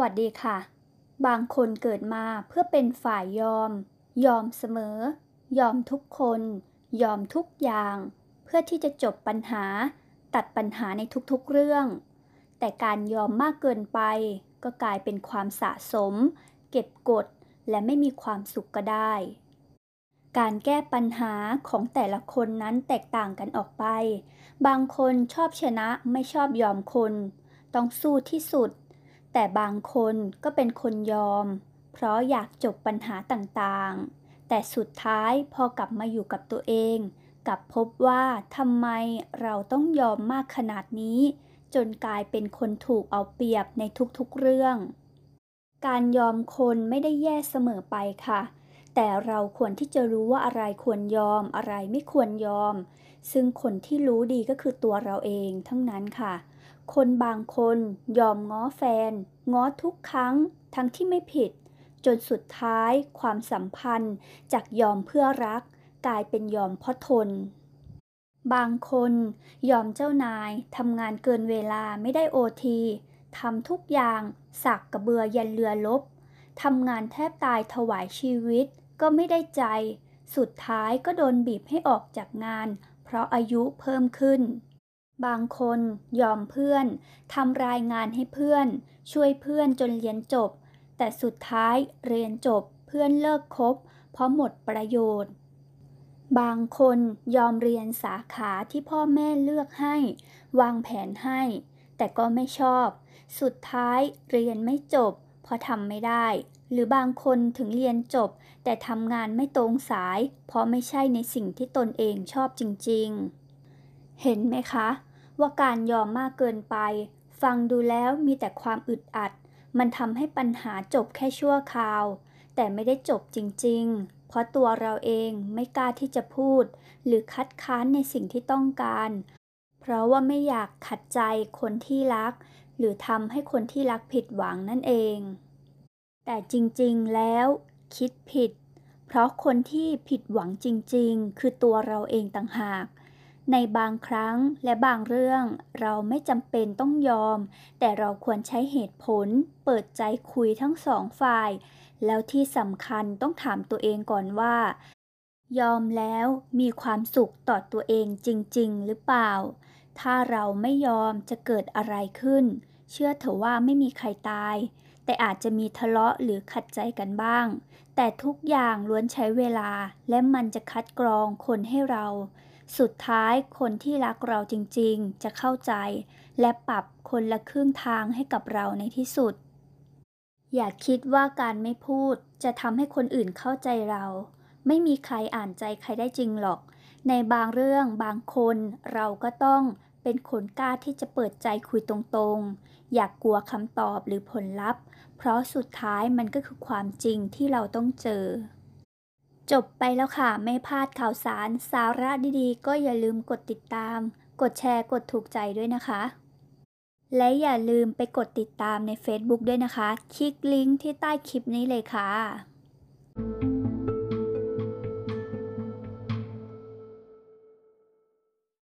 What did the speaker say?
วัสดีค่ะ บางคนเกิดมาเพื่อเป็นฝ่ายยอม ยอมเสมอ ยอมทุกคน ยอมทุกอย่าง เพื่อที่จะจบปัญหา ตัดปัญหาในทุกๆเรื่อง แต่การยอมมากเกินไป ก็กลายเป็นความสะสม เก็บกด และไม่มีความสุขก็ได้ การแก้ปัญหาของแต่ละคนนั้นแตกต่างกันออกไป บางคนชอบชนะไม่ชอบยอมคน ต้องสู้ที่สุด แต่บางคนก็เป็นคนยอม เพราะอยากจบปัญหาต่างๆ แต่สุดท้ายพอกลับมาอยู่กับตัวเอง กลับพบว่าทำไมเราต้องยอมมากขนาดนี้ จนกลายเป็นคนถูกเอาเปรียบในทุกๆเรื่อง การยอมคนไม่ได้แย่เสมอไปค่ะ แต่เราควรที่จะรู้ว่าอะไรควรยอมอะไรไม่ควรยอม ซึ่งคนที่รู้ดีก็คือตัวเราเองทั้งนั้นค่ะ คนบางคนยอมง้อแฟน ง้อทุกครั้งทั้งที่ไม่ผิด จนสุดท้ายความสัมพันธ์จากยอมเพื่อรัก กลายเป็นยอมเพราะทน บางคนยอมเจ้านายทำงานเกินเวลาไม่ได้โอทีทำทุกอย่างสักกระเบือยันเรือลบทำงานแทบตายถวายชีวิตก็ไม่ได้ใจ สุดท้ายก็โดนบีบให้ออกจากงาน เพราะอายุเพิ่มขึ้น บางคนยอมเพื่อนทำรายงานให้เพื่อน ช่วยเพื่อนจนเรียนจบ แต่สุดท้ายเรียนจบเพื่อนเลิกคบ เพราะหมดประโยชน์ บางคนยอมเรียนสาขาที่พ่อแม่เลือกให้ วางแผนให้ แต่ก็ไม่ชอบ สุดท้ายเรียนไม่จบ เพราะทำไม่ได้ หรือบางคนถึงเรียนจบ แต่ทำงานไม่ตรงสาย เพราะไม่ใช่ในสิ่งที่ตนเองชอบจริง ๆ เห็นไหมคะ ว่าการยอมมากเกินไป ฟังดูแล้วมีแต่ความอึดอัด มันทำให้ปัญหาจบแค่ชั่วคราว แต่ไม่ได้จบจริง ๆ เพราะตัวเราเองไม่กล้าที่จะพูด หรือคัดค้านในสิ่งที่ต้องการ เพราะว่าไม่อยากขัดใจคนที่รัก หรือทำให้คนที่รักผิดหวังนั่นเอง แต่จริงๆแล้ว คิดผิด เพราะคนที่ผิดหวังจริง ๆ คือตัวเราเองต่างหาก ในบางครั้งและบางเรื่องเราไม่จำเป็นต้องยอม แต่เราควรใช้เหตุผล เปิดใจคุยทั้งสองฝ่าย แล้วที่สำคัญต้องถามตัวเองก่อนว่า ยอมแล้วมีความสุขต่อตัวเองจริง ๆ หรือเปล่า ถ้าเราไม่ยอมจะเกิดอะไรขึ้น เชื่อเถอะว่าไม่มีใครตาย แต่อาจจะมีทะเลาะหรือขัดใจกันบ้าง แต่ทุกอย่างล้วนใช้เวลาและมันจะคัดกรองคนให้เรา สุดท้ายคนที่รักเราจริงๆ จะเข้าใจ และปรับคนละครึ่งทางให้กับเราในที่สุด อย่าคิดว่าการไม่พูดจะทำให้คนอื่นเข้าใจเรา ไม่มีใครอ่านใจใครได้จริงหรอก ในบางเรื่องบางคนเราก็ต้องเป็นคนกล้าที่จะเปิดใจคุยตรงๆ อยากกลัวคำตอบหรือผลลัพธ์ เพราะสุดท้ายมันก็คือความจริงที่เราต้องเจอ จบไปแล้วค่ะ ไม่พลาดข่าวสารสาระดีๆ ก็อย่าลืมกดติดตาม กดแชร์กดถูกใจด้วยนะคะ และอย่าลืมไปกดติดตามใน Facebook ด้วยนะคะ คลิกลิงก์ที่ใต้คลิปนี้เลยค่ะ